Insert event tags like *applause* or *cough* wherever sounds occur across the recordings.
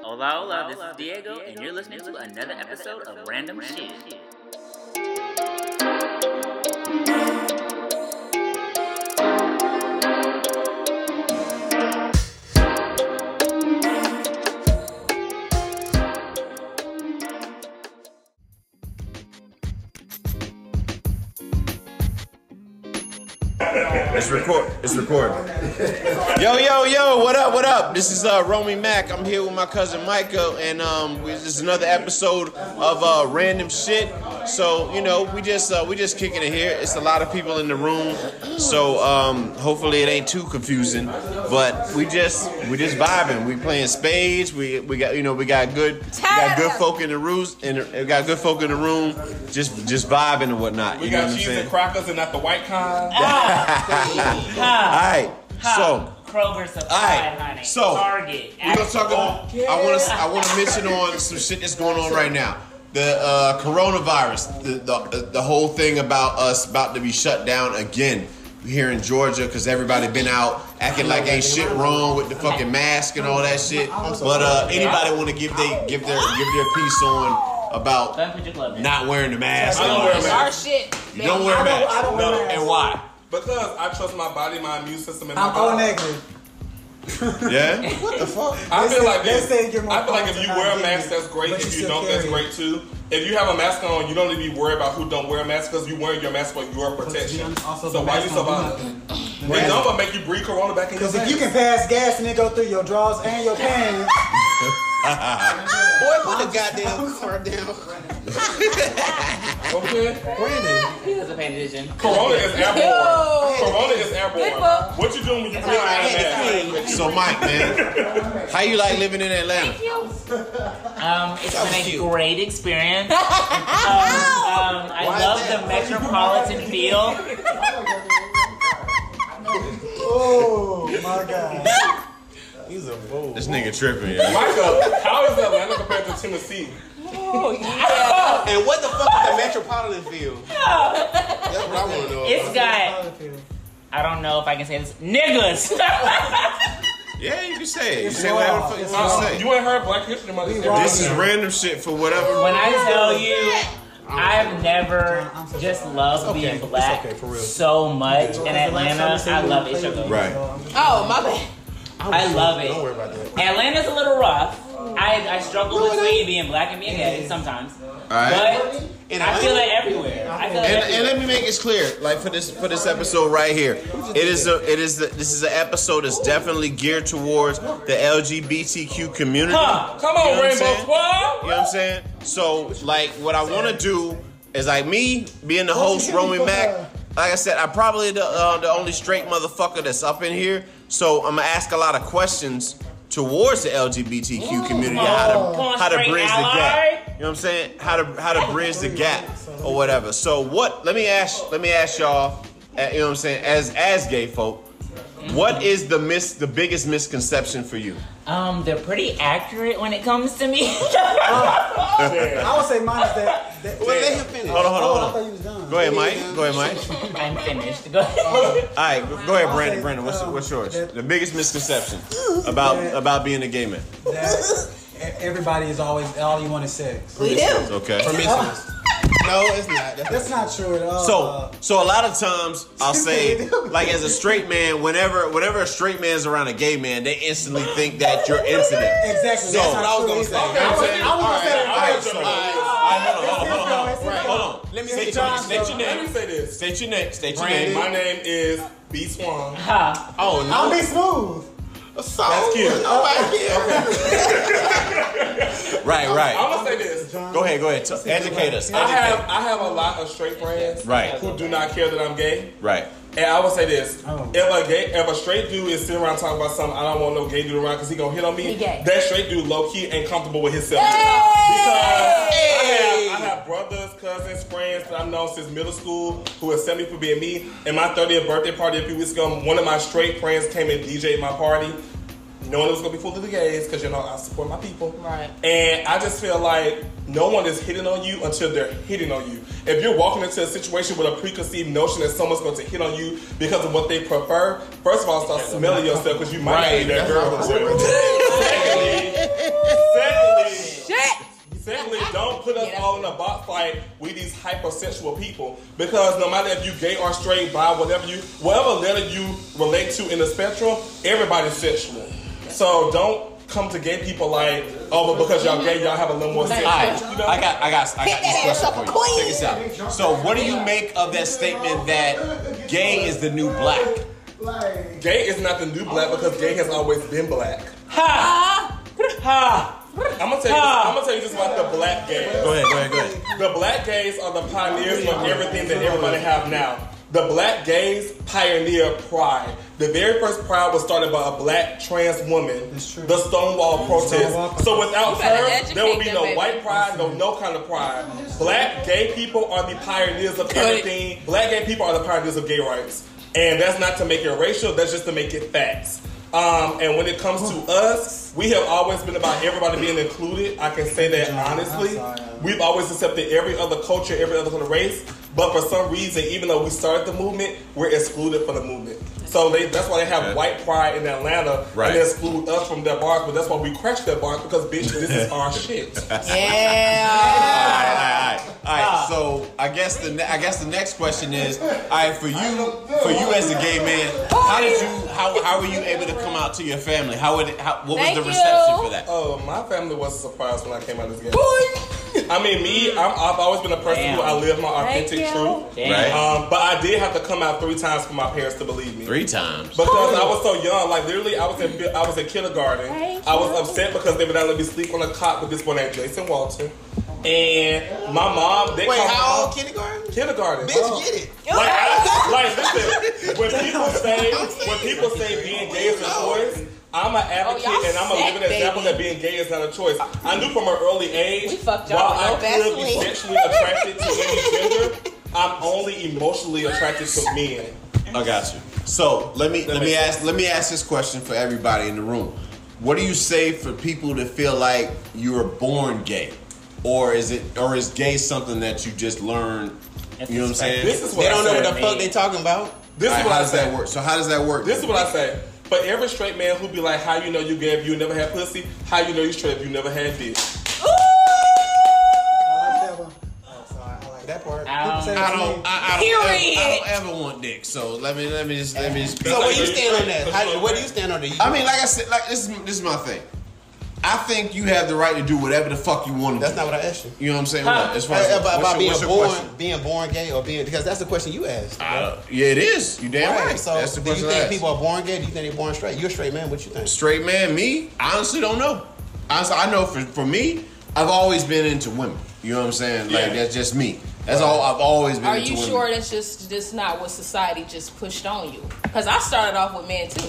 Hola, hola, this is Diego, and you're listening to another episode of Random Shit. It's recording. Yo, yo, yo! What up? What up? This is uh, Romy Mack. I'm here with my cousin Micah, and um, this is another episode of uh, Random Shit. So you know, we just uh, we just kicking it here. It's a lot of people in the room, so um, hopefully it ain't too confusing. But we just we just vibing. We playing spades. We we got you know we got good we got good folk in the rooms and we got good folk in the room. Just just vibing and whatnot. We you know got what I'm cheese and crackers and not the white kind. *laughs* All right. So. Kroger Supply, Alright, honey. so, Target. We're gonna talk about. I want to. I want to mention on some shit that's going on right now. The uh, coronavirus, the, the the whole thing about us about to be shut down again here in Georgia because everybody been out acting like ain't shit wrong with the fucking mask and all that shit. But uh, anybody want to give they give their give their piece on about Don't put your glove in. not wearing the mask? I and don't all wear a that mask. shit? Our shit. You don't wear a I don't- mask. I don't wear No, mask. and why? Because I trust my body, my immune system, and my I'm O body. negative. *laughs* Yeah. What the fuck? I They feel say- like they this. say get more I feel like if you wear a mask, it, that's great. If you you don't, that's it. great too. If you have a mask on, you don't need to be worried about who don't wear a mask because you wearing your mask for your protection. So why mask you so don't do bothered? nothing. It don't but make you breathe corona back in your Because if you can pass gas and it go through your drawers and your pants, *laughs* Boy, put the goddamn car down. *laughs* Okay. Brandon. He wasn't paying attention. Corona is airborne. Corona is airborne. What you doing when you breathe out of mask? So Mike, man, how you like living in Atlanta? Um, it's That been a cute. great experience. *laughs* um, um, I Why love the metropolitan feel. oh my god. He's a fool. This nigga tripping, yeah. Micah, how is Atlanta compared to Tennessee? Oh, yeah. And what the fuck is the Metropolitan feel? That's what I want to know. It's got, I don't know if I can say this, niggas. *laughs* Yeah, you can say it. You It's say whatever the fuck you want to say. you ain't heard Black History Month. We This. This is random shit for whatever. when I tell you, I've never so just loved okay. being black okay, for real. so much in Atlanta. I love it. Sugar. Right. Oh, my bad. I love it. Don't worry about that. Atlanta's a little rough. I, I struggle between being black and being gay sometimes. Alright. But In I feel Atlanta? it everywhere. I feel it And, and let me make this clear, like for this for this episode right here, it is a it is the, this is an episode that's definitely geared towards the LGBTQ community. Huh. Come You know on, what Rainbow saying? Squad. You know what I'm saying? So like what I want to do is like me being the host, Romy Mac. Like I said, I'm probably the uh, the only straight motherfucker that's up in here. So I'm gonna ask a lot of questions towards the LGBTQ community, how to how to bridge the gap. You know what I'm saying? How to how to bridge the gap or whatever. So what? Let me ask. Let me ask y'all. uh, You know what I'm saying? As as gay folk, what is the mis the biggest misconception for you? Um, they're pretty accurate when it comes to me. *laughs* I would say mine is that. that Well, let him finish. Hold on, hold on, oh, I hold thought on. you was done. Go ahead, Mike. Go ahead, Mike. I'm finished. Go ahead. All right, go go ahead, Brandon. say, Brandon, what's, um, what's yours? that- The biggest misconception about That- about being a gay man. That e- everybody is always all you want is sex. We do. Okay. Promiscuous. *laughs* No, it's not. That's, That's not true at all. So, uh, so a lot of times I'll *laughs* say, like as a straight man, whenever whenever a straight man's around a gay man, they instantly think that you're into them. exactly. So- that's what I was true gonna either. say. I was, I was gonna say that. All right, all right, hold on, hold on, hold on. Right. Hold on. Let me It's see. State your Jones. Let me say this. State your name. State your Brandon. name. My name is B Swan. Ha. Oh no. I'll be smooth. So, That's cute. Nobody cares. *laughs* Right, right. I'm gonna say this. Go ahead, go ahead. T- educate us. I have I have a lot of straight friends Right. who do not care that I'm gay. Right. And I would say this: Oh. if a gay, if a straight dude is sitting around talking about something, I don't want no gay dude around because he gonna hit on me. That straight dude, low key, ain't comfortable with himself because I have, I have brothers, cousins, friends that I've known since middle school who accept me for being me. And my 30th birthday party a few weeks ago, one of my straight friends came and DJ'd my party knowing it was gonna be full of the gays, because you know I support my people. Right. And I just feel like no one is hitting on you until they're hitting on you. If you're walking into a situation with a preconceived notion that someone's going to hit on you because of what they prefer, first of all, start smelling yourself because you might right. be that girl. *laughs* secondly, secondly, Secondly, don't put us yeah, all in a box fight with these hypersexual people because no matter if you gay or straight, bi, whatever you, whatever letter you relate to in the spectrum, everybody's sexual. So don't come to gay people like, oh, but because y'all gay, y'all have a little more sex. Alright, You know? I got, I got, I got this question for you. queen. Check this out. So, what do you make of that statement that gay is the new black? Gay is not the new black because gay has always been black. Ha! Ha! I'm gonna tell you. I'm gonna tell you this about the black gays. Go ahead, go ahead, go ahead. The black gays are the pioneers of everything that everybody have now. The black gays pioneer pride. The very first pride was started by a black trans woman. That's true. The Stonewall protest. So without her, there would be educate no baby. white pride, no no kind of pride. Black gay people are the pioneers of everything. Black gay people are the pioneers of gay rights. And that's not to make it racial, that's just to make it facts. Um, and when it comes to us, we have always been about everybody being included. I can say that honestly. We've always accepted every other culture, every other kind of race. But for some reason, even though we started the movement, we're excluded from the movement. So they, that's why they have Okay. white pride in Atlanta Right. and they exclude us from their bars. But that's why we crash their bars because bitch, this is our *laughs* shit. Yeah. Alright, alright, alright. So I guess the ne- I guess the next question is, alright, for you, for you as a gay man, how did you, how, how were you able to come out to your family? How would, it, how, what was Thank the you. reception for that? Oh, my family was surprised when I came out as gay. Boy. I mean, me, I'm, I've always been a person Damn. who I live my authentic truth. Right. Um, but I did have to come out three times for my parents to believe me. Three times. Because I was so young, like literally, I was in I was in kindergarten. I was upset because they would not let me sleep on a cot with this boy named Jason Walton. And my mom, they Wait, called how old kindergarten? kindergarten. Bitch, get it. Like, I, *laughs* like, listen, when people say when people say being gay is a choice, I'm an oh, advocate Oh, and I'm a sick, living example that being gay is not a choice. I knew from an early age We fucked y'all while I with no could be sexually attracted to any gender, I'm only emotionally attracted to men. I got you. So let me let me makes ask let me ask this question for everybody in the room. What do you say for people that feel like you were born gay, or is it or is gay something that you just learn? You know what I'm saying? This is what They I don't know said. what the fuck they talking about. This All is what how I does say. that work? So how does that work? This is what I say. For every straight man who be like, "How you know you gay if you never had pussy? How you know you straight if you never had dick?" That part. I don't- I don't. I, I don't Period. Ever, I don't ever want dick. So let me let me just let me just. So where you stand on that? How, where do you stand on that? I mean, like I said, like this is this is my thing. I think you have the right to do whatever the fuck you want to That's do. not what I asked you. You know what I'm saying? Huh. What? As far as Uh, about about your- being born, question? being born gay or being because that's the question you asked. Uh, yeah, it is. You damn right. So That's the do you question I think people are born gay? Do you think they're born straight? You're a straight man. What you think? Straight man, me, I honestly don't know. Honestly, I know for, for me, I've always been into women. You know what I'm saying? Like Yeah. that's just me. That's all I've always been Are into you women. sure that's just just not what society just pushed on you? Because I started off with men too.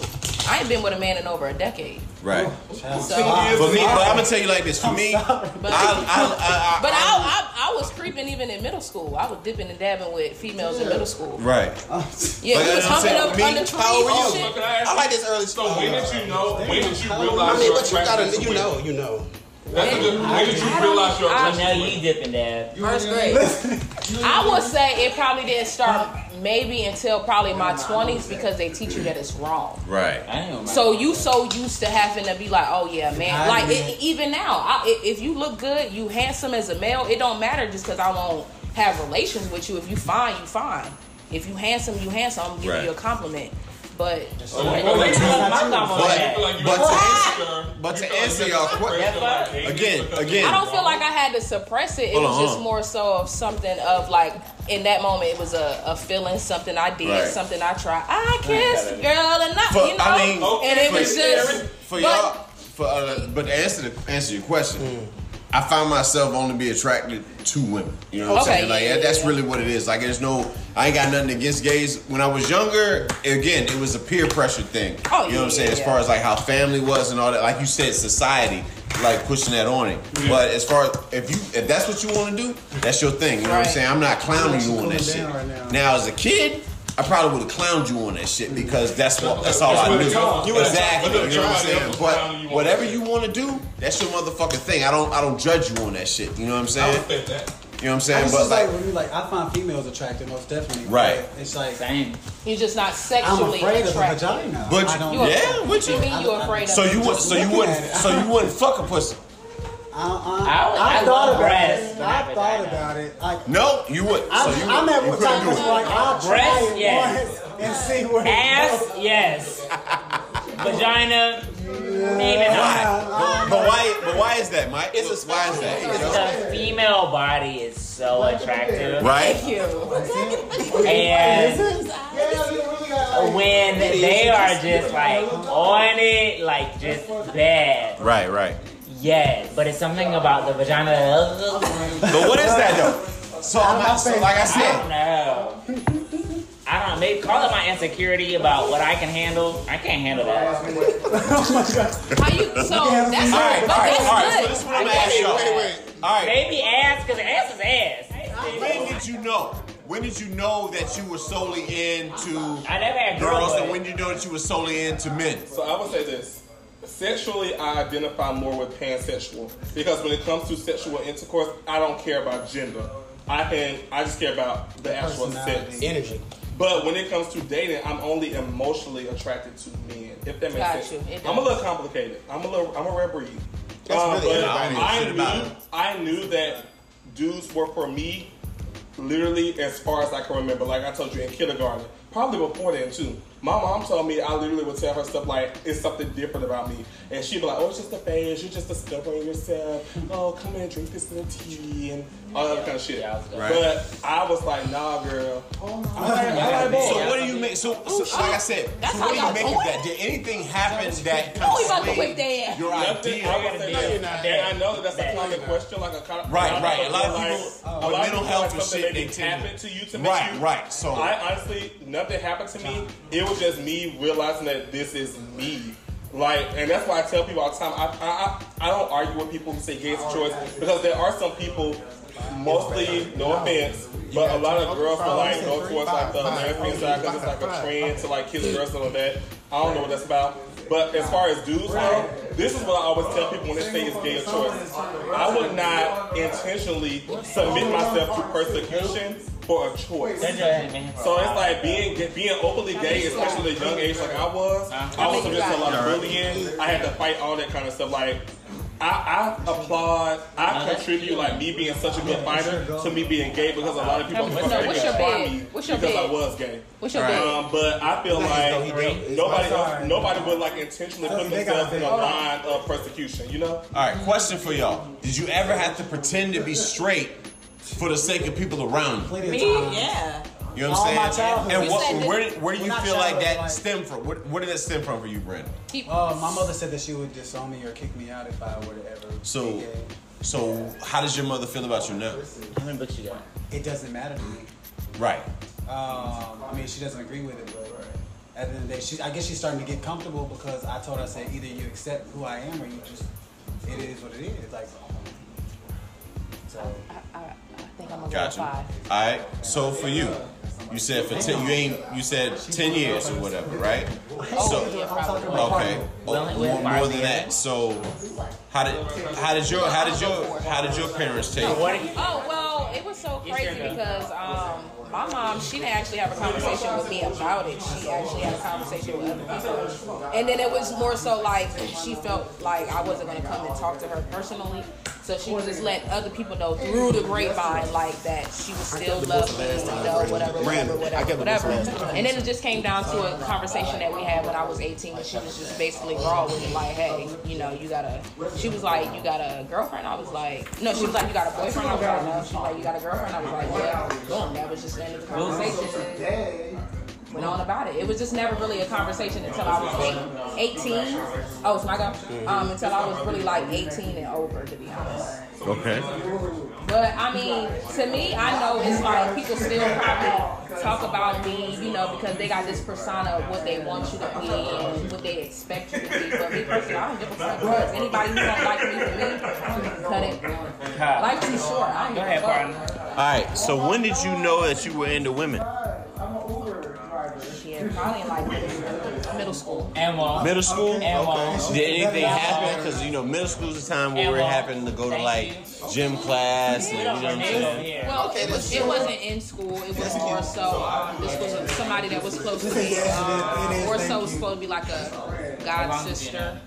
I ain't been with a man in over a decade. Right. So, For me, but I'm gonna tell you like this. For me, I, I, But- I, I, but I, I, I was creeping even in middle school. I was dipping and dabbing with females in middle school. right. Yeah, But we was I'm humping up me- under trees How old were and you? shit. I ask I you? like this early So school. when did you know? When did you realize? I mean, your but you gotta, attraction to you know, you know. That's a good. When did you realize your I- I attraction know you women? dipping dad. First grade. I would say it probably didn't start maybe until probably my twenties because they teach you that it's wrong. Right. I ain't know. So you so used to having to be like, oh yeah, man. Like it, even now, I, i- if you look good, you handsome as a male. It don't matter just because I won't have relations with you. If you fine, you fine. If you handsome, you handsome. I'm giving Right. you a compliment. But Well, they don't like my mom on But- but to answer- but to answer y'all que- Again, again. I don't feel like I had to suppress it. It Hold was on, just on. more so of something of like in that moment it was a, a feeling, something I did, Right. something I tried. I kissed a girl and not, For- you know, I mean, and it for- was just. for y'all, for uh, but to answer the answer your question, I found myself only be attracted to women. You know what I'm saying? Like yeah, that's yeah. really what it is. Like there's no, I ain't got nothing against gays. When I was younger, again, it was a peer pressure thing. Oh, you know what I'm saying? As yeah. far as like how family was and all that, like you said, society. Like pushing that on it, but as far as if you if that's what you want to do, that's your thing. You know what I'm saying? I'm not clowning you on that shit. right now. Now as a kid, I probably would have clowned you on that shit because that's what that's all I knew. You would've exactly. You know what I'm saying? to clown you But whatever you want to do, that's your motherfucking thing. I don't I don't judge you on that shit. You know what I'm I saying? respect that. You know what I'm saying? just But like, like, when you like, I find females attractive, most definitely. Right. But It's like Same. You're just not I'm sexually afraid of a attracted. vagina. But I don't. You Yeah, what what you you- mean you afraid of? so you it? would so you wouldn't so you wouldn't fuck a pussy. I, I, I I thought about breasts it. I thought vagina. about it. Like, No, you would. I'm, so you, I'm at you what couldn't time do like, I'll try it yes. once and see where Ass, it goes. yes. *laughs* Vagina, maybe not. Why? But why? But why is that, Mike? It's a why is that? The female body is so attractive. Right? Thank you. And when they are just like on it, like just bad. Right, right. Yes, but it's something about the vagina. But what is that though? So, I'm, not so like I said. I said, don't know. I don't know. Maybe call it my insecurity about what I can handle. I can't handle that. How you? So that's all right, but all right, that's all right. So good. this is what I'm I gonna ask it. y'all. Wait, wait. All right. Maybe ass, because ass is ass. When did you know? When did you know that you were solely into I never had girl girls, and when did you know that you were solely into men? So I would say this. Sexually, I identify more with pansexual because when it comes to sexual intercourse, I don't care about gender. I can, I just care about the actual sex. Energy. But when it comes to dating, I'm only emotionally attracted to men. If that makes Got sense. you. I'm a little complicated. I'm a little. I'm a rare breed. That's Um, really but. I Shit about knew. I knew that dudes were for me. Literally, as far as I can remember, like I told you in kindergarten, probably before then too. My mom told me I literally would tell her stuff like it's something different about me, and she'd be like, "Oh, it's just a phase. You're just discovering yourself. Oh, come in and drink this little tea and all that kind of shit." Yeah, I. Right. But I was like, "Nah, girl. Oh, I like, I like. So what do you make? So, oh, so like I said, That's so what do you make of that? Did anything happen that Oh, we kind about to of whip their ass. your Nothing. idea? I would say No, you're not. And I know that that's a common question. Like a co- Right, a lot right. A lot of feel people a lot of mental people health and something shit, they tend to- happened to you to make Right, you. right. So- I honestly, nothing happened to me. It was just me realizing that this is me. Like, and that's why I tell people all the time. I, I, I, I don't argue with people who say gay is a choice because there are some people, mostly, no offense, but a lot of girls will like go towards like the lesbian side because it's like a trend to like kiss girls and all that. I don't know what that's about. But as far as dudes go, this is what I always tell people when they say it's gay a choice. I would not intentionally submit myself to persecution for a choice. Send your hand, man. So it's like being being openly gay, especially at a young age like I was. Uh-huh. I was subject to a lot of bullying. I had to fight all that kind of stuff. Like I, I applaud, I contribute like me being such a good fighter to me being gay because a lot of people What's your- what's your bid? me What's your because I was gay. What's your Right. bid? Um, but I feel like Three. nobody Sorry. else, nobody would like intentionally put themselves in a line of persecution. You know? All right, question for y'all: Did you ever have to pretend to be straight for the sake of people around you? Me? Yeah. You know what I'm my saying? childhood. And what, said where, where do you feel like that like- stem from? Where, where did that stem from for you, Brandon? Uh, my mother said that she would disown me or kick me out if I were to ever So, be gay. so how does your mother feel about you now? How many books you got? It doesn't matter to me. Right. Um, I mean, she doesn't agree with it, but at the end of the day, she, I guess she's starting to get comfortable because I told her, I said, either you accept who I am or you just, it is what it is. Like, so, I, I, I think I'm gonna go Gotcha. five. All right. So for you, you said for ten, you ain't, you said ten years or whatever, right? Oh, So, okay, oh, more, more than that. So, how did, how did your, how did your, how did your parents take? it? What? do you- Oh well, it was so crazy because um, my mom she didn't actually have a conversation with me about it. She actually had a conversation with other people, and then it was more so like she felt like I wasn't gonna come and talk to her personally. So she was just letting other people know through the grapevine, like that she was still loved me, you know, whatever, whatever, whatever, whatever. And then it just came down to a conversation that we had when I was 18, when she was just basically raw with me, like, hey, you know, you got a. She was like, you got a girlfriend? I was like, no. She was like, you got a boyfriend? I was like, no. She was like, you got a girlfriend? I was like, yeah. Boom. That was just the end of the conversation. Went on about it. It was just never really a conversation until I was eight, 18. Oh, it's my go. Um, until I was really like 18 and over, to be honest. Okay. But I mean, to me, I know it's like people still probably talk about me, you know, because they got this persona of what they want you to be and what they expect you to be. But me personally, I don't give a fuck. Because anybody who don't like me for me, cut it. Life too short. I don't Go give a fuck. All right. So when did you know that you were into women? Yeah, probably in like middle school. And one. Middle school. And one. Did anything happen? Because you know, middle school is the time where we're having to go to like gym class and you know what I'm saying. Yeah. Well, it, was, it wasn't in school. It was more so. Um, this was somebody that was close to me. Um, more so, was supposed to be like a god sister.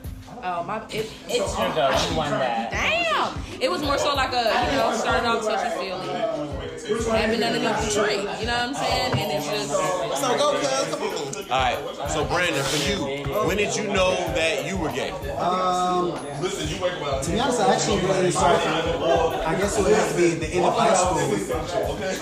Oh my! It, it's Here you go. You won that. damn. it was more so like a you know started off touchy feely, having underneath the tree. You know what I'm saying? And it's just So go, cuz. Come on. All right. So Brandon, for you, when did you know that you were gay? Listen, you wake up. To be honest, I actually really started. I guess it would have to be the end of high school.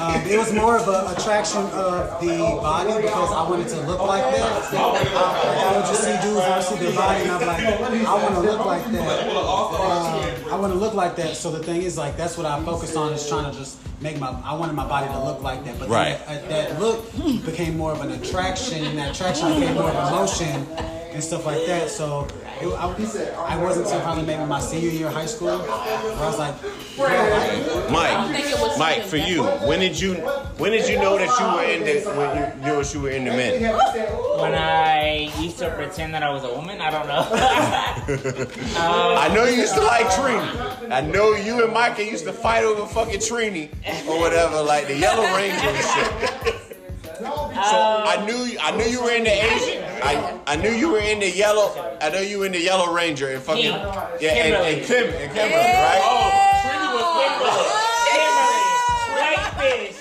Um, it was more of an attraction of the body because I wanted to look like that. I, I would just see dudes, I would see their body, and I'm like, I want to look like that. Uh, I want to look like that. So the thing is, like, that's what I focused on is trying to just make my. I wanted my body to look like that. But Right. that, that look became more of an attraction, and that attraction became more of emotion and stuff like that. So it, I, I wasn't until probably maybe my senior year of high school where I was like, yeah, Mike, think it was Mike, for you, when did you when did you know that you were in the when you knew you were in the men? When I used to pretend that I was a woman, I don't know. *laughs* *laughs* I know you used to like Trini. I know you and Micah used to fight over fucking Trini or whatever, like the Yellow Ranger and shit. *laughs* So oh. I knew I knew you were in the Asian. I, I knew you were in the yellow. I know you were in the Yellow Ranger and fucking Kim. yeah and, and Kim and Kimberly, right? Oh, Kimberly, Whitefish,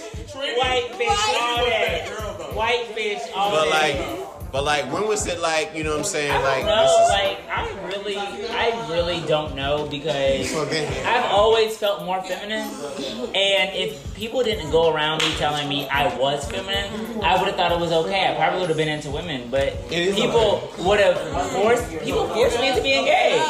whitefish, all that. Whitefish, all But that. like, but like, when was it like? You know what I'm saying? I Like, don't know. this is, Like I really, I really don't know because I've always felt more feminine, and if people didn't go around me telling me I was feminine, I would have thought it was okay. I probably would have been into women, but people would have forced people forced me into being gay.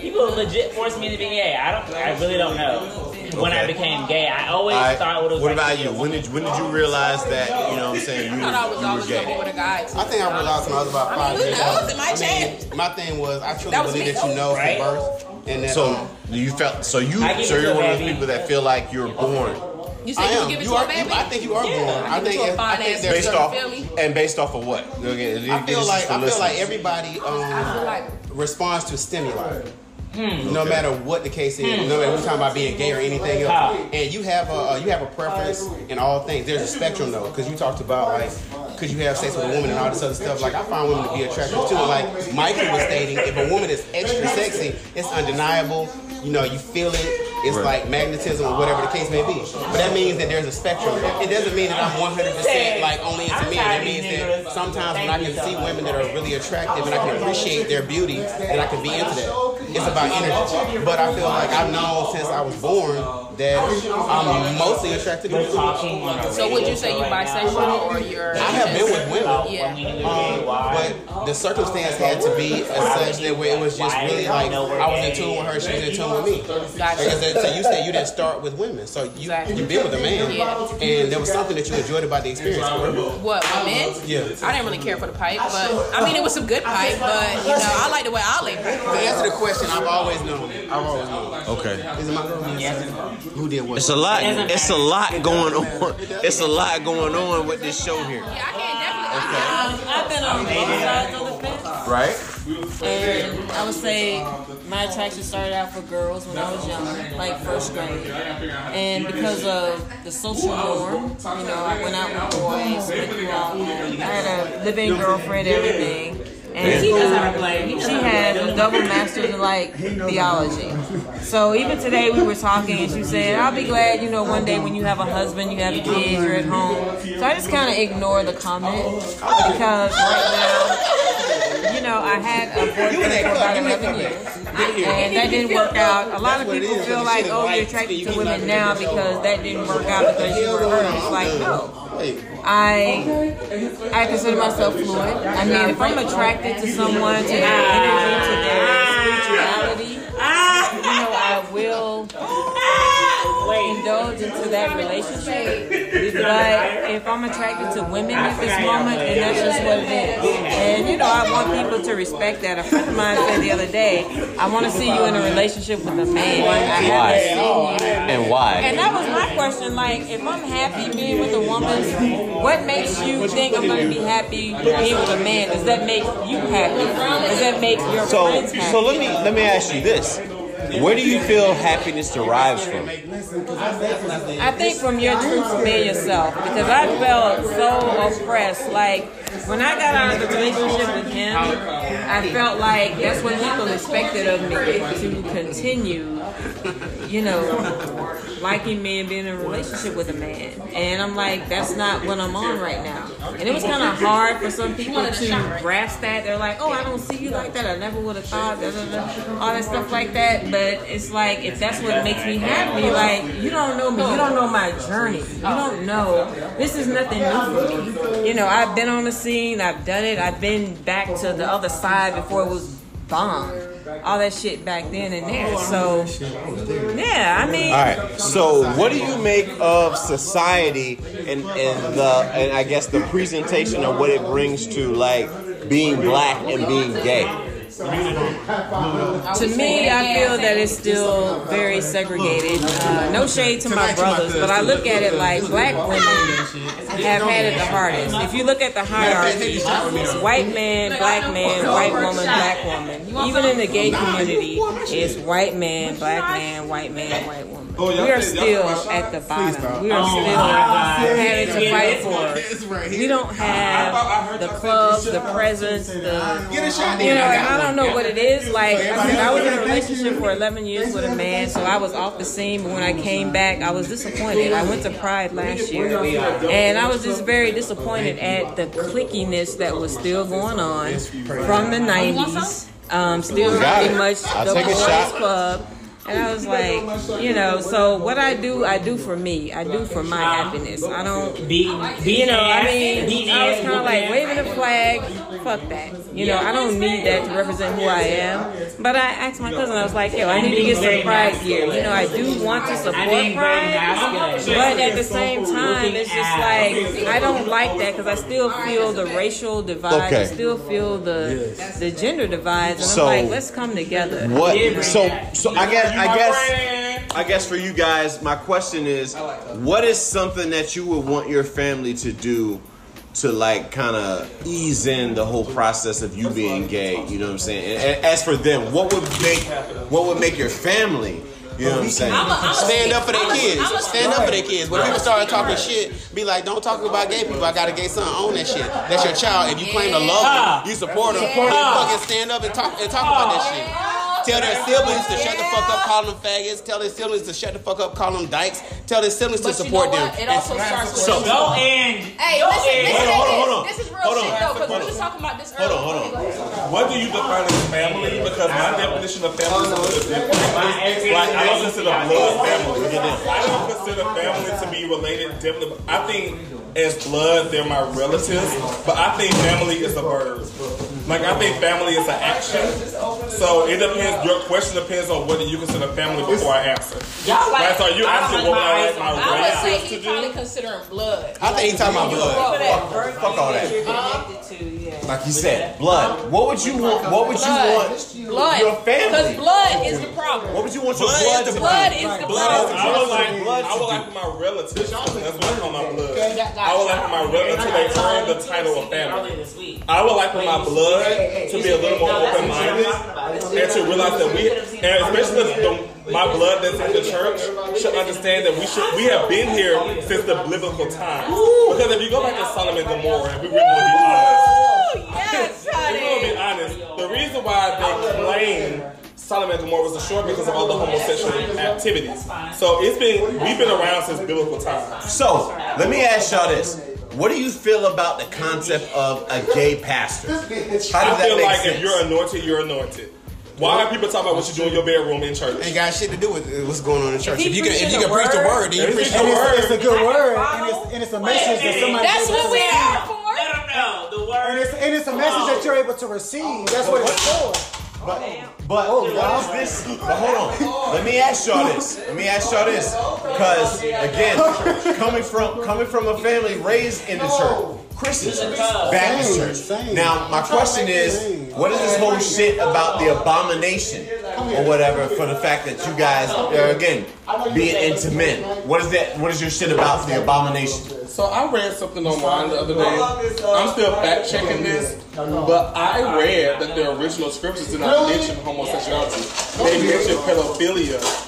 People legit forced me to be gay. I don't. I really don't know. When I became gay, I always All right, thought it was. what like about you? When did when did you realize that? You know what I'm saying? You, I thought I was you were always gay. with a guy. Too. I think I realized when I was about I five mean, who years knows? old. It might change. my thing was I truly That believe me. that you know Right. from birth, and that So um, you felt so you so you're one of those people that feel like you're born You said I you am. would give it You to are. a baby. You, I think you are Yeah. born. I Give it think. to a if- I think ass there's based off feel me? and based off of what? Okay, I feel like I feel like everybody. everybody um, feel like responds to stimuli. Hmm. No matter what the case is, no matter we're talking about being gay or anything else, How? and you have a uh, you have a preference in all things. There's a spectrum though, because you talked about like, could you have sex with a woman and all this other stuff. Like I find women to be attractive too. Like Michael was stating, if a woman is extra sexy, it's undeniable. You know, you feel it. It's Right. like magnetism or whatever the case may be. But that means that there's a spectrum. It doesn't mean that I'm 100% like only into men. It means that sometimes when I can see women that are really attractive and I can appreciate their beauty, that I can be into that. It's about energy. But I feel like I've known since I was born that I'm mostly attracted to women. talking on a So would you say show you right now. bisexual or you're? I have been with women. Yeah. When we knew gay, um, why? But the circumstance had to be as such that where it was just really like I was in tune with her, she was in tune with me. Gotcha. Because so you said you didn't start with women, so you Exactly. you've been with a man, Yeah. and there was something that you enjoyed about the experience. correct? What with men? Yeah. I didn't really care for the pipe, but I mean it was some good pipe. But you know, I like the way I lay. To answer the question, I've always known. I've always known. Okay. Is it my girl? Who did what? It's a lot. It's a lot going on. *laughs* It's a lot going on with this show here. Yeah, I can definitely. Um, I've been on both sides of the fence, Right? and I would say my attraction started out for girls when I was young, like first grade, and because of the social norm, you know, I went out with boys, went I had a living girlfriend, everything. And He knows how to play. She how to had a double master's in like theology. So even today we were talking and she said, I'll be glad, you know, one day when you have a husband, you have kids, you're at home. So I just kind of ignore the comment because right now, you know, I had a boyfriend for about 11 years. And that didn't work out. A lot of people feel like, oh, you're attracted to women now because that didn't work out because you were hurt. It's like, no. I I consider myself fluid. I mean, if I'm attracted to someone, to their energy, to their spirituality, you know, I will *laughs* indulge into that relationship. But if I'm attracted to women at this moment, then that's just what it is. And you know, I want people to respect that. A friend of mine said the other day, I want to see you in a relationship with a man. I haven't seen you. And why? And that was my question. Like, if I'm happy being with a woman, what makes you think I'm going to be happy being with a man? Does that make you happy? Does that make your So, friends happy? so let me let me ask you this: Where do you feel happiness derives from? I think from your truth from being yourself because I felt so oppressed. Like when I got out of the relationship with him, I felt like that's what people expected of me to continue you know, liking me and being in a relationship with a man. And I'm like, that's not what I'm on right now. And it was kind of hard for some people to grasp that. They're like, oh, I don't see you like that. I never would have thought, all that stuff like that. But it's like, if that's what makes me happy, like, you don't know me. You don't know my journey. You don't know. This is nothing new for me. You know, I've been on the scene. I've done it. I've been back to the other side before it was bomb. All that shit back then and there. So, yeah, I mean, All right. So, what do you make of society and, and the and I guess the presentation of what it brings to like being black and being gay? To me, I feel that it's still very segregated. Uh, no shade to my brothers, but I look at it like black women have had it the hardest. If you look at the hierarchy, it's white man, black man, white woman, black woman. Even in the gay community, it's white man, black man, white man, white woman. We are still at the bottom. We are still having to fight for. We don't have the clubs, the presence, the you know, and I don't know what it is. Like I said, I was in a relationship for 11 years with a man, so I was off the scene. But when I came back, I was disappointed. I went to Pride last year, and I was just very disappointed? at the clickiness that was still going on from the 90s. Um, still Got very much the boys club. And I was like, you know, so what I do, I do for me. I do for my happiness. I don't Be, be you know, I mean, I was kind of like waving ass. the flag. Fuck that. You know, I don't need that to represent who I am. But I asked my cousin, I was like, yo, I need to get some pride gear. You know, I do want to support I'm being very pride. But at the same time, it's just like I don't like that because I still feel the racial divide. I still feel the the gender divide. and So- I'm like, let's come together. What? So, so I guess I guess I guess for you guys, my question is, what is something that you would want your family to do to like kind of ease in the whole process of you being gay? You know what I'm saying? And, and as for them, what would make what would make your family? You know what I'm saying? I'm a, I'm a Stand up for their kids. A- Stand up for their kids. When people start talking shit, be like, don't talk about gay people. I got a gay son. Own that shit. That's your child. If you claim to love them, you support them, then fucking stand up and talk and talk about that shit. Tell their siblings to shut the fuck up, call them faggots. Tell their siblings to shut the fuck up, call them dykes. Tell their siblings to But you support know them. what? It also starts with So- Go and Hey, go listen, and- listen, Hold on, hold on, this is real hold shit on. though, because we was talking about this earlier. Hold on, hold on. What do you define as family? Because my definition of family is a little different. Like I don't consider blood family. I don't consider family to be related. Definitely, I think as blood they're my relatives, but I think family is a verb. Like I think family is an action. So it depends. Your question depends on whether you consider family before I answer. Y'all like- Right? So you I asking what my I like my on- I would say relatives he to probably do? considering blood. I think he talking about blood. Fuck, fuck all that. Connected uh-huh. to, yeah. Like you said, blood. What would you want? What would you Blood. want? Blood. Your family. Because blood is the problem. What would you want your Blood blood is to the be? Blood is the problem. I would like Blood I would to like for my relatives. That's what I call my blood. I would like for my relatives to they earn the title of family. Earlier this week. I would like for my blood to be a little more open minded and to realize that we, and especially the, my blood that's in the church, should understand that we should we have been here since the biblical times. Because if you go back to Solomon and Gomorrah, if we really be honest, Yes, if *laughs* we want to be honest, the reason why they claim Solomon and Gomorrah was destroyed because of all the homosexual activities. So it's been we've been around since biblical times. So, let me ask y'all this. What do you feel about the concept of a gay pastor? How does I that feel make like sense? if you're anointed, you're anointed. Why are people talking about what you do in your bedroom in church? Ain't got shit to do with what's going on in church. he If you can, if you can preach the word, word, then you preach it's the the word. it's, it's a good word, and it's, and it's a message that somebody. That's what we are for. Let them know the And word. it's, and it's a message that you're able to receive. That's what it's for. But, but what is this? But hold on. Let me ask y'all this. Let me ask y'all this. Because again, coming from coming from a family raised in the church, Christian church, Baptist church. Now, my question is, what is this whole shit about the abomination or whatever for the fact that you guys are again being into men? What is that? What is your shit about the abomination? So I read something online the other day. I'm still fact checking this, but I read that the original scriptures did not mention homosexuality. They mentioned pedophilia.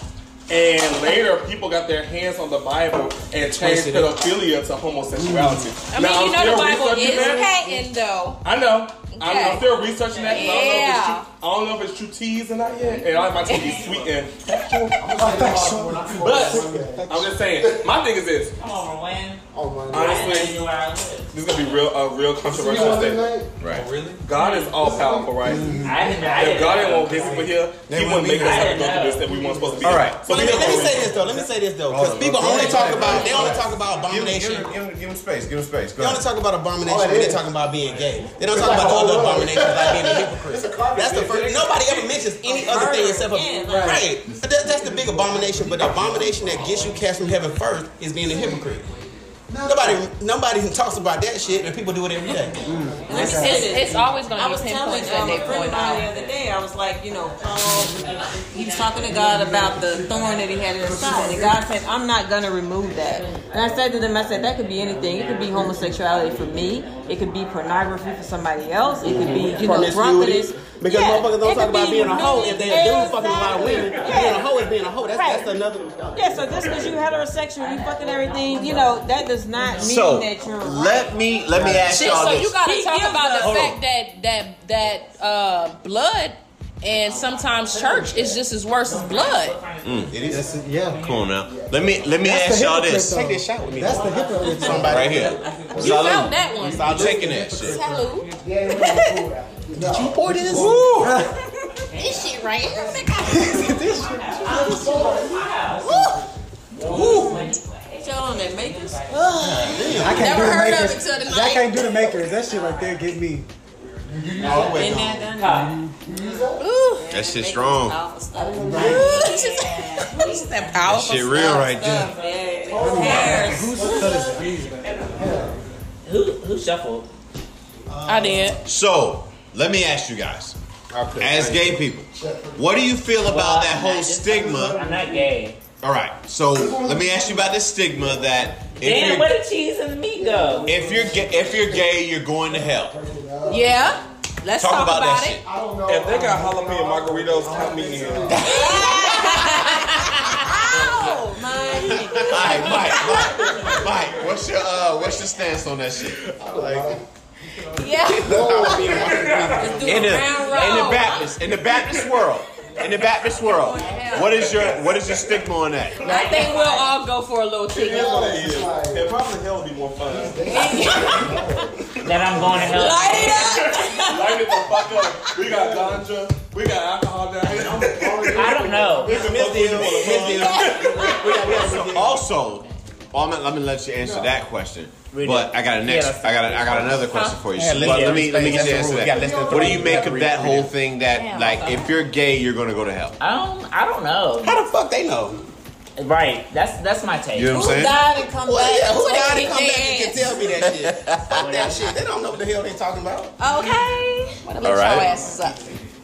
And later, people got their hands on the Bible and changed pedophilia to homosexuality. I Now, mean, you I'm know the Bible is that. patent though. I know. I'm, I'm still researching that. 'cause I, don't know if it's true, I don't know if it's true teas or not yet. And I might be sweet and But I'm just saying, my thing is this. Come on, Rowan. Honestly, I knew where I lived. this is gonna be real, a real controversial statement. Right. Oh, God is all powerful, right? I didn't. I If didn't God didn't want these people here, He wouldn't make us have to go through this that we weren't supposed to be. All in. right. So But let me, let me say this though. Let me say this though, because people only talk about they only talk about abomination. give, him, give, him, give him space. Give him space. They only ahead. talk about abomination when they're talking about being gay. They don't talk about the other abominations like being a *laughs* hypocrite. That's the first. Nobody ever mentions any other thing except for right. That, that's the big abomination. But the abomination that gets you cast from heaven first is being a hypocrite. Nobody, nobody talks about that shit, and people do it every day. And let me It's, it's always going I to was be telling pinpoints that um, they a friend of the other day, I was like, you know, Paul, he was talking to God about the thorn that he had in his side. And God said, I'm not going to remove that. And I said to them, I said, that could be anything. It could be homosexuality for me. It could be pornography for somebody else. It could be, you know, drunkenness. Because Yeah, motherfuckers don't could talk about being a hoe if they're a dude fucking a lot of women. Exactly. Being a hoe is being a hoe. That's, Right. that's another. One. Yeah, so just because you heterosexual, you fucking everything, you know, that does not mean So that you're let me let me ask Shit, y'all this. so you gotta He talk about the us- fact on. that that that uh, blood and sometimes church is just as worse as blood. It is. That's it, yeah. Come on now. Let me let me That's ask y'all this. though. Take this shot with me. That's the hypocrite. Somebody Right here. You Salute. found that one. I'm taking that shit. Salute. Did you pour this? *laughs* This shit right here. *laughs* y'all on that makers. *sighs* I can't Never do the heard of makers. it till I can't do the makers. That shit right there get me. Been there, done that. That shit strong. She's that powerful. Shit real right there. Yeah. Hairs. Who who shuffled? I did. So let me ask you guys, as gay people, what do you feel about that whole stigma? I'm not gay. All right. So let me ask you about the stigma that if Damn, you're where the cheese and the meat go? if you're ga- if you're gay, you're going to hell. Yeah. Let's Talk talk, about about, that it. shit. If they got jalapeno margaritas, count me in. Oh, man. All right, Mike, Mike, Mike, what's your uh, what's your stance on that shit? Yeah. Let's In a the in the. Baptist in the Baptist world, in the Baptist world, what is your what is your stigma on that? I think we'll all go for a little ticket. And probably hell would be more fun. *laughs* That I'm going to hell. Light it up. Light it the fuck up. We got ganja. We got alcohol down here. I don't know. We can fuck with you on the phone. *laughs* Also, well, I'm, let me let you answer that question. But I got a next. Yeah. I got. A, I got another question for you. Yeah, So, let's- but let me let me get that's you the answer rule. We got less that. What do you make of that whole thing that Damn, like if you're gay, you're gonna go to hell? I don't. I don't know. How the fuck they know? Right. That's that's my take. You know what I'm Who saying? died and come Well, back? yeah, who died can to come back and can tell me that shit? *laughs* Fuck that shit. They don't know what the hell they talking about. Okay. Wanna lift All right. your asses up.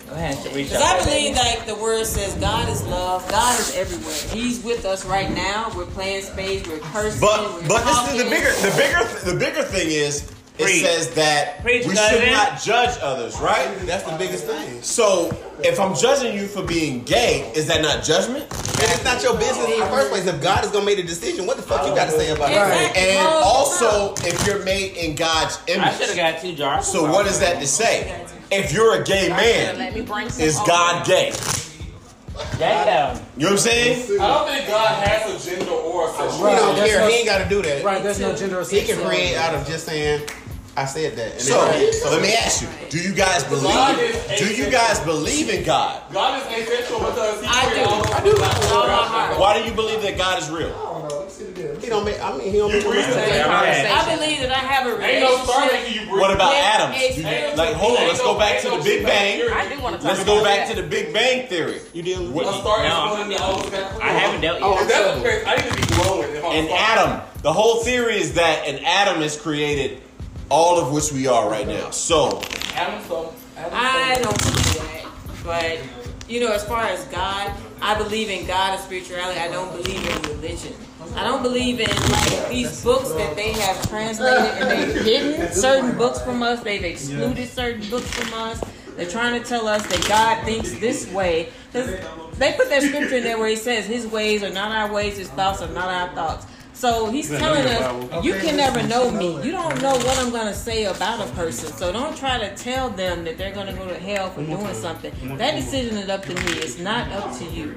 Go ahead and reach Because I believe, like the word says, God is love. God is everywhere. He's with us right now. We're playing spades. We're cursing. But we're but this is the bigger the bigger the bigger thing is it Preach. says that Preach, we cousin. should not judge others, right? That's the biggest thing. So if I'm judging you for being gay, is that not judgment? And it's not your business in the first place. If God is gonna make a decision, what the fuck you got to say about it? Exactly. And also, if you're made in God's image, I should have image, got two jars. so what is that to say? If you're a gay man, me bring some is. God gay? Damn. You know what I'm saying? I don't think God has a gender or a sexuality. He don't that's care. what- He ain't got to do that. Right, there's no gender or He can create out of just saying, "I said that." And So then- let me ask you: Do you guys God believe? is Do you guys believe in God? God is asexual because he I do. I do. With all my heart. Why do you believe that God is real? He don't make. I mean, he don't make. You breathe no. I believe that I have a Ain't no relationship. you. What about Yeah, atoms? it's Do you- real. like, hold on, let's go back to the Big Bang. I do want to talk Let's about go back to the Big Bang theory. You dealing A with? star No, exploding I haven't dealt Oh, yet. if that's the case, I need to be glowing. If I'm An atom. The whole theory is that an atom has created all of which we are right now. So, Adam, so. I don't believe that. But, you know, as far as God, I believe in God and spirituality. I don't believe in religion. I don't believe in like these books that they have translated and they've hidden certain books from us. They've excluded certain books from us. They're trying to tell us that God thinks this way. 'Cause they put that scripture in there where he says his ways are not our ways, his thoughts are not our thoughts. So he's telling us, you can never know me. You don't know what I'm going to say about a person. So don't try to tell them that they're going to go to hell for doing something. That decision is up to me. It's not up to you.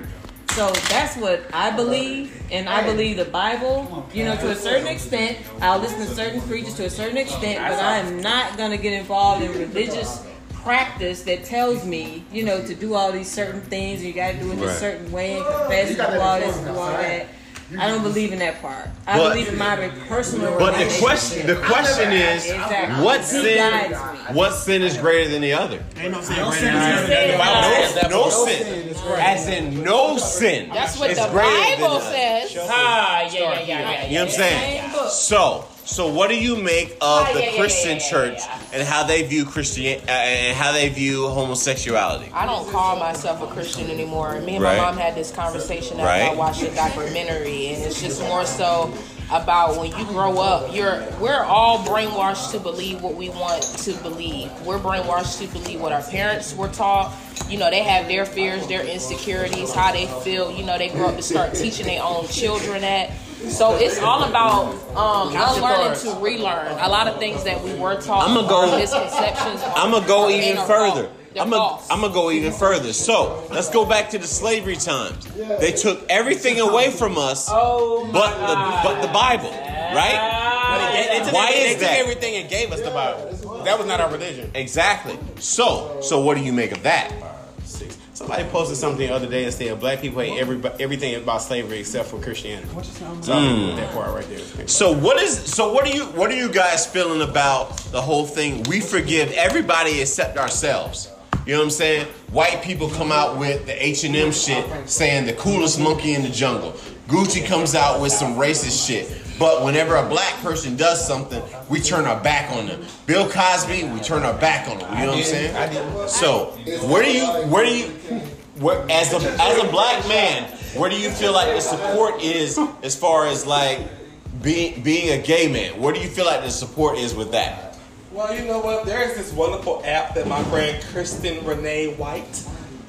So that's what I believe, and I believe the Bible. You know, to a certain extent, I'll listen to certain preachers to a certain extent, but I am not gonna get involved in religious practice that tells me, you know, to do all these certain things. You got to do it Right. certain way and confess and do all this and do all that. I don't believe in that part. I But- believe in my personal. But the relationship. question, the question is, Exactly. what sin, what sin is greater than the other? Ain't no sin No greater sin than is that. greater The Bible than says that. No No sin, sin is great. as in no sin. That's what the Bible says. Ah, yeah, yeah, yeah, yeah. yeah. You know what I'm saying? So, so what do you make of Ah, the yeah, Christian yeah, yeah, church and how they view Christian uh, and how they view homosexuality? I don't call myself a Christian anymore. Me and Right. my mom had this conversation after Right. I watched the documentary, and it's just more so about when you grow up. You're we're all brainwashed to believe what we want to believe. We're brainwashed to believe what our parents were taught. You know, they have their fears, their insecurities, how they feel. You know, they grow up to start teaching their own children that. So it's all about um, unlearning to relearn. A lot of things that we were taught I'ma go- misconceptions. *laughs* I'm gonna go even further. I'm gonna. I'm gonna go even further. So let's go back to the slavery times. They took everything away from us, Oh my but the but the Bible, right? They, they took, Why every- is they took everything and gave us the Bible. That was not our religion. Exactly. So, so what do you make of that? Somebody posted something the other day and said black people hate every, everything about slavery except for Christianity. So I agree with that part right there. So what is so what are you what are you guys feeling about the whole thing? We forgive everybody except ourselves. You know what I'm saying? White people come out with the H and M shit, saying the coolest monkey in the jungle. Gucci comes out with some racist shit. But whenever a black person does something, we turn our back on them. Bill Cosby, we turn our back on him. You know what I'm saying? So where do you where do you where as a as a black man, where do you feel like the support is as far as like being being a gay man? Where do you feel like the support is with that? Well, you know what? There is this wonderful app that my friend Kristen Renee White,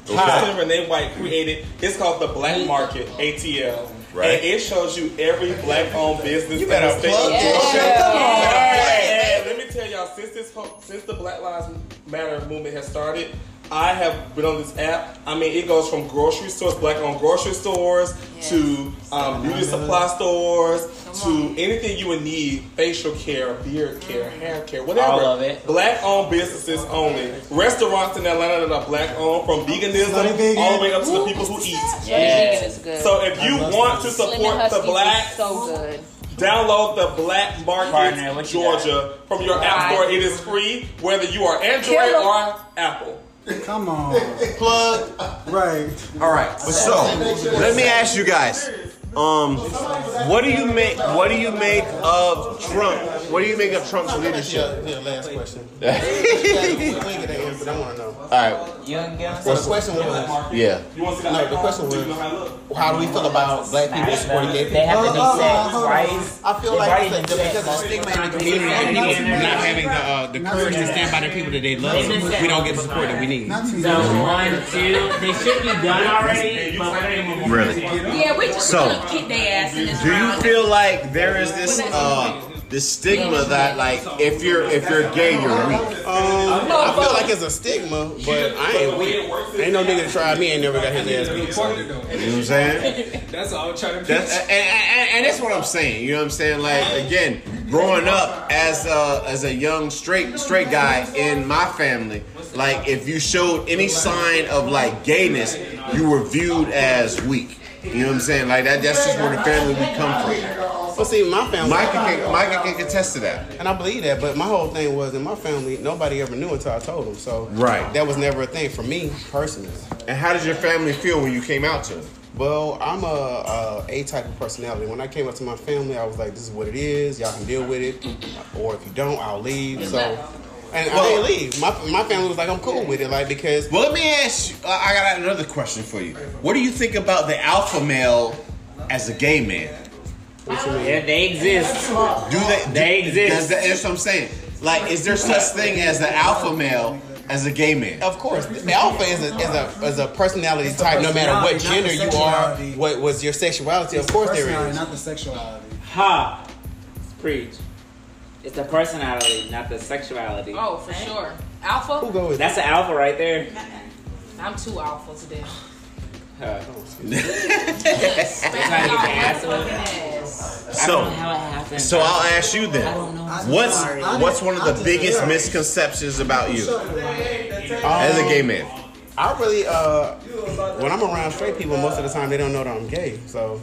Okay. Kristen Renee White created. It's called the Black Market ATL. Right. And it shows you every black-owned business. You better in the state. plug that And let me tell y'all, since this since the Black Lives Matter movement has started, I have been on this app. I mean, it goes from grocery stores, black-owned grocery stores, to um, beauty supply stores, to anything you would need: facial care, beard care, hair care, whatever. All of it. Black-owned businesses only. Restaurants in Atlanta that are black-owned, from veganism Slutty all the way up to the people who eat. Yeah, vegan is good. So if you want to support the black is so good. Download the Black Market Partner, what you Georgia from your app store. It is free, whether you are Android Kill 'em. or Apple. Come on. Plug. Right. All right. So let me ask you guys. Um, what do you make? What do you make of Trump? What do you make of Trump's leadership? Yeah, last question. we ain't get that answer, but I want to know. All right. You ain't So the question was, Yeah. You want to see that? No, the question was- Do you know how it look? how do we feel about black people supporting gay people? They people? have to be sex, right? I feel like it's a, because of the said, stigma in the community and people not having the, uh, the courage to stand by the people that they love, we don't get the support that we need. So one, two, they should be done already, but we're gonna move on. Really? Yeah, we just So, gonna kick their ass in this Do you round. feel like there is this uh this stigma that like if you're if you're gay you're weak? Um, I feel like it's a stigma, but I ain't weak. Ain't no nigga that tried me ain't never got his ass beat. So. You know what I'm saying? That's all I'm trying to That's, and, and, and that's what I'm saying. You know what I'm saying? Like again, growing up as a, as a young straight straight guy in my family, like if you showed any sign of like gayness, you were viewed as weak. You know what I'm saying? Like that. That's just where the family we come from. But see, my family, Micah can Micah can contest to that. and I believe that. But my whole thing was in my family, nobody ever knew until I told them. So Right. that was never a thing for me personally. And how did your family feel when you came out to them? Well, I'm a, a A type of personality. When I came up to my family, I was like, "This is what it is. Y'all can deal with it, or if you don't, I'll leave." So, and I Well- didn't leave. My my family was like, "I'm cool with it," like because Well, let me ask you. Uh, I got another question for you. What do you think about the alpha male as a gay man? Yeah, they exist. Do they? do- They exist. Does that, that's what I'm saying. Like, is there such thing as the alpha male as a gay man? Of course, the alpha is a is a is a personality type. No matter what gender you are, what was your sexuality? Of course, there Personality. Not the sexuality. Ha! Preach. It's the personality, not the sexuality. Oh, for sure. Alpha? Who go with That's an alpha right there. I'm too alpha today. Trying to get your ass whipped. I So, don't know how it happened. so I'll ask you then. What's what's one of the biggest misconceptions about you as a gay man? I really, uh, when I'm around straight people, most of the time they don't know that I'm gay. So,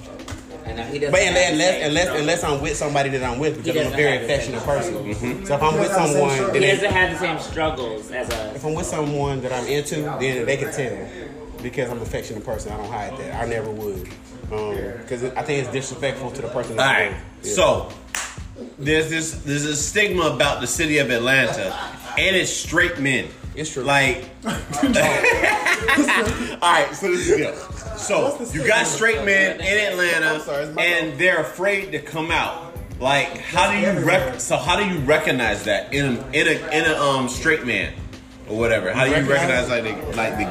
I know he doesn't but unless unless unless, unless I'm with somebody that I'm with, because I'm a very have the affectionate same- person. Mm-hmm. So if I'm with someone, then he doesn't have the same struggles as us. if I'm with someone that I'm into, then they can tell because I'm an affectionate person. I don't hide that. I never would. Um, because I think it's disrespectful to the person. All that I'm right. with. Yeah. So there's this there's a stigma about the city of Atlanta and its straight men. It's true. Like, *laughs* *laughs* all right. So this is the deal. So you got straight men in Atlanta, sorry, it's my and they're afraid to come out. Like, how do you rec- so how do you recognize that in a, in a in a um straight man or whatever? How do you recognize like the like the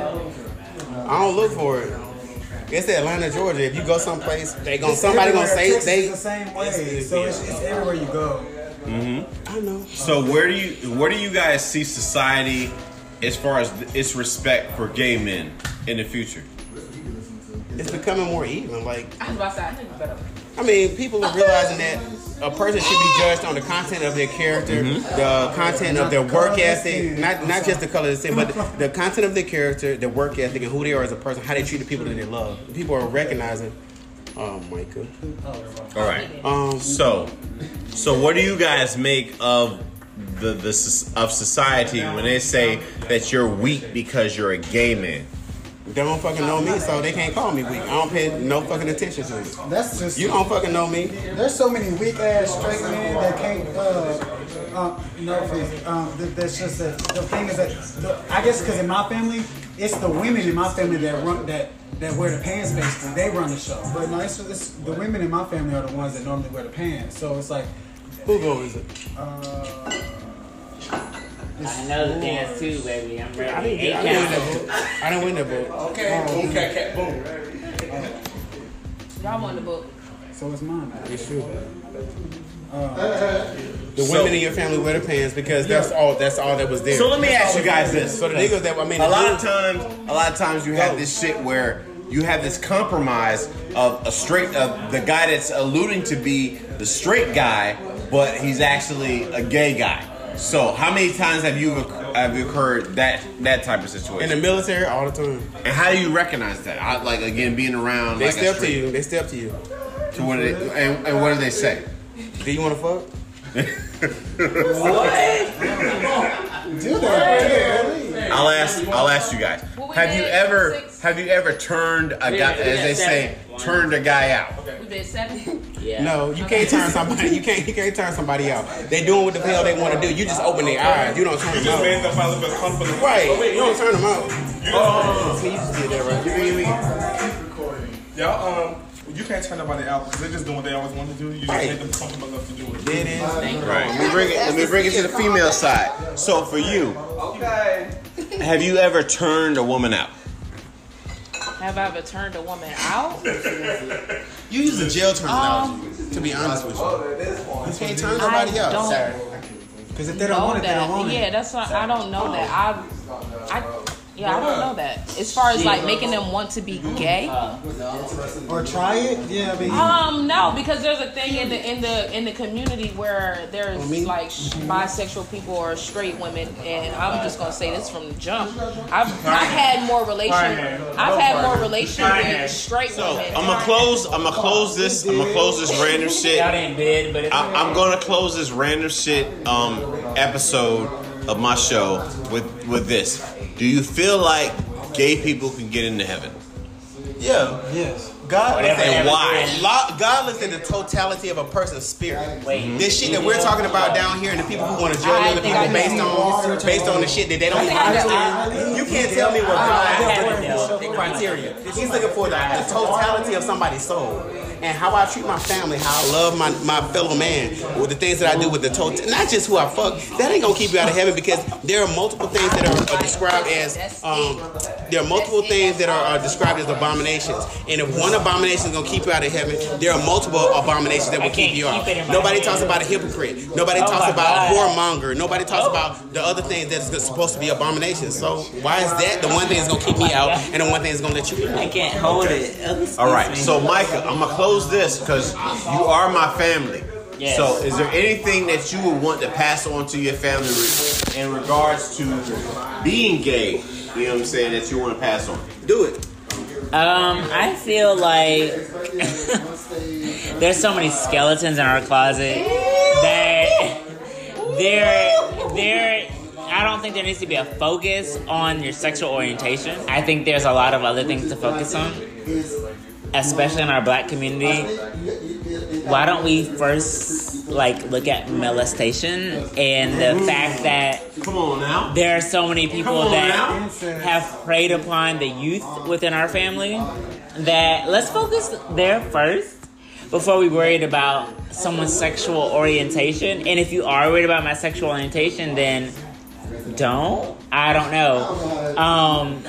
I don't look for it. It's Atlanta, Georgia. If you go someplace, they gonna somebody gonna say Texas they. is the same way. So it's, it's everywhere you go. I know. So where do you where do you guys see society as far as its respect for gay men in the future? It's becoming more even. Like I was about to say, I think you better. I mean, people are realizing that a person should be judged on the content of their character, the content of their work ethic, not not just the color of the skin, but the content of their character, their work ethic, and who they are as a person, how they treat the people that they love. People are recognizing. Oh, Micah. All right. Um, So, so what do you guys make of the the of society when they say that you're weak because you're a gay man? they don't fucking know me, so they can't call me weak. I don't pay no fucking attention to it. That's just You don't fucking know me. There's so many weak ass straight men that can't. Uh, um, no offense. Um, th- that's just that. The thing is that the, I guess because in my family, it's the women in my family that run that that wear the pants basically. They run the show. But no, it's, it's the women in my family are the ones that normally wear the pants. So it's like. Who go is it? Uh, I know the dance too, baby. I'm ready. I didn't, Eight get, I didn't win count. that book. I didn't win that book. Okay, boom, cat, cat, boom. Y'all won the book. so it's mine. It's true. Uh, The So- women in your family wear the pants because that's all. That's all that was there. So let me ask you guys this. So the niggas that I mean, a lot of times, a lot of times you have this shit where you have this compromise of a straight, of the guy that's alluding to be the straight guy, but he's actually a gay guy. So how many times have you have you heard that that type of situation in the military all the time. and how do you recognize that? I, like again, being around. They like a step to you. They step to you. To what they, and, and what do they say? Do you want to fuck? *laughs* What? Do that. I'll ask. I'll ask you guys. Well, Have you ever six. have you ever turned a guy, did- we as did they say, seven. turned a guy out? We did seven. Yeah. No, you can't turn somebody. You can't. You can't turn somebody out. They doing what the hell they want to do. You just open their eyes. You don't turn them up. You Just out. made them finally feel comfortable. Right. You don't turn them out. Oh, you just did that right. Y'all, um, you can't turn nobody out because they're just doing what they always want to do. You just Right. make them comfortable enough to do it. There it is. Right. Let me bring it. Let me bring it to the female side. So for you, have you ever turned a woman out? Have I ever turned a woman out? *laughs* You use the jail terminology. Um, to be honest with you, you can't turn I nobody out. don't Because if they don't know want it, they don't that. want Yeah, it. that's what I don't know that. I, I, yeah, I don't know that. As far as like making them want to be gay, Or try it. Yeah, I mean. um, no, because there's a thing in the in the in the community where there's me? like sh- bisexual people or straight women, and I'm just gonna say this from the jump. I've I've had more relation. I've had more relation with straight So women. I'm gonna close. I'm gonna close this. I'm gonna close this random shit. Y'all didn't bid, but it's I, I'm gonna close this random shit um, episode of my show with with this. Do you feel like gay people can get into heaven? Yeah. Yes. God looks at And why? Lo- God looks at the totality of a person's spirit. Wait. This shit that we're talking about down here, and the people who want to judge I other people based on based on the shit that they don't think I know. understand. You can't tell me what God haven't though. the criteria. He's looking for the, the totality of somebody's soul. And how I treat my family, how I love my, my fellow man, with the things that I do with the total, not just who I fuck. That ain't gonna keep you out of heaven because there are multiple things that are, are described as um, there are multiple things that are, are described as abominations. And if one abomination is gonna keep you out of heaven, there are multiple abominations that will keep you out. it Nobody talks about a hypocrite. Nobody Oh talks about a whoremonger. Nobody talks about the other things that's supposed to be abominations. So why is that the one thing that's gonna keep me out and the one thing that's gonna let you in? I can't hold it. All right, so Micah, I'm gonna close this because you are my family. Yes. So, is there anything that you would want to pass on to your family in regards to being gay? You know what I'm saying that you want to pass on? Do it. Um, I feel like *laughs* there's so many skeletons in our closet that *laughs* there, there. I don't think there needs to be a focus on your sexual orientation. I think there's a lot of other things to focus on, especially in our black community. Why don't we first like look at molestation and the fact that Come on now. there are so many people that have preyed upon the youth within our family that let's focus there first before we worried about someone's sexual orientation. And if you are worried about my sexual orientation, then don't. I don't know. Um,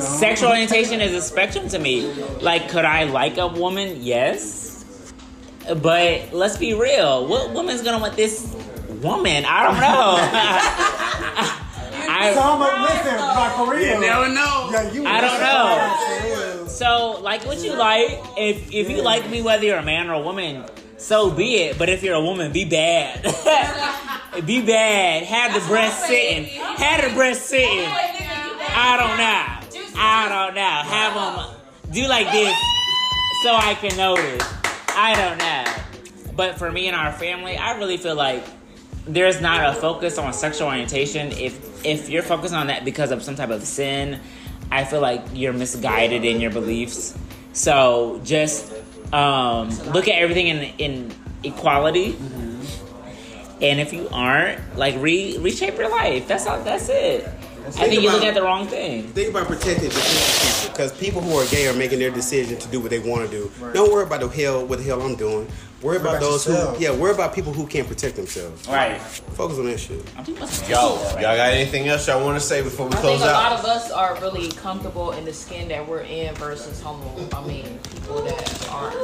sexual orientation is a spectrum to me. Like, could I like a woman? Yes. But let's be real. What woman's gonna want this woman? I don't know. *laughs* *laughs* I, So I'm like, listen, like for real. Never know. Yeah, you I don't know. So like what you like. If if you like me, whether you're a man or a woman, so be it. But if you're a woman, be bad. *laughs* be bad. Have the breast sitting. Have the breast sitting. I don't know. I don't know. Have them do like this so I can notice. I don't know. But for me and our family, I really feel like there's not a focus on sexual orientation. If if you're focused on that because of some type of sin, I feel like you're misguided in your beliefs. So just um, look at everything in in equality. And if you aren't, like re reshape your life. That's all. That's it. I think you look at the wrong thing. Think about protecting the people because people who are gay are making their decision to do what they want to do. Don't worry about the hell what the hell I'm doing. Worry about, about those yourself. who yeah. Worry about people who can't protect themselves. Right. Focus on that shit. Yo, y'all got anything else y'all want to say before we I close think a lot of us are really comfortable in the skin that we're in versus homo. I mean, people that aren't.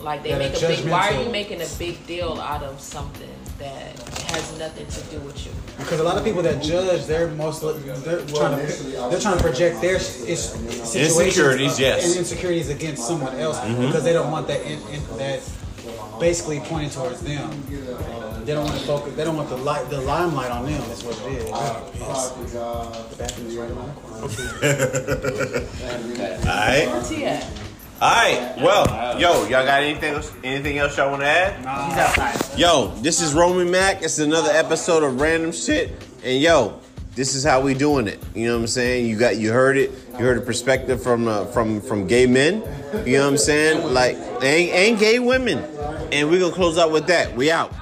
Like they That are make a big. Why are you making a big deal out of something that has nothing to do with you? Because a lot of people that judge, they're most they're trying to they're trying to project their is- Insecurities, uh, yes. and insecurities against someone else mm-hmm. because they don't want that in, in, that basically pointing towards them. They don't want to focus. They don't want the light the limelight on them. Is what it is. The bathroom's right around the corner. All right, Where's he at? All right. Well, yo, y'all got anything else? Anything else y'all want to add? He's outside. Yo, this is Roman Mac. It's another episode of Random Shit. And yo, this is how we doing it. You know what I'm saying? You got you heard it. You heard a perspective from uh, from from gay men. You know what I'm saying? Like and, and gay women. And we're gonna close out with that. We out.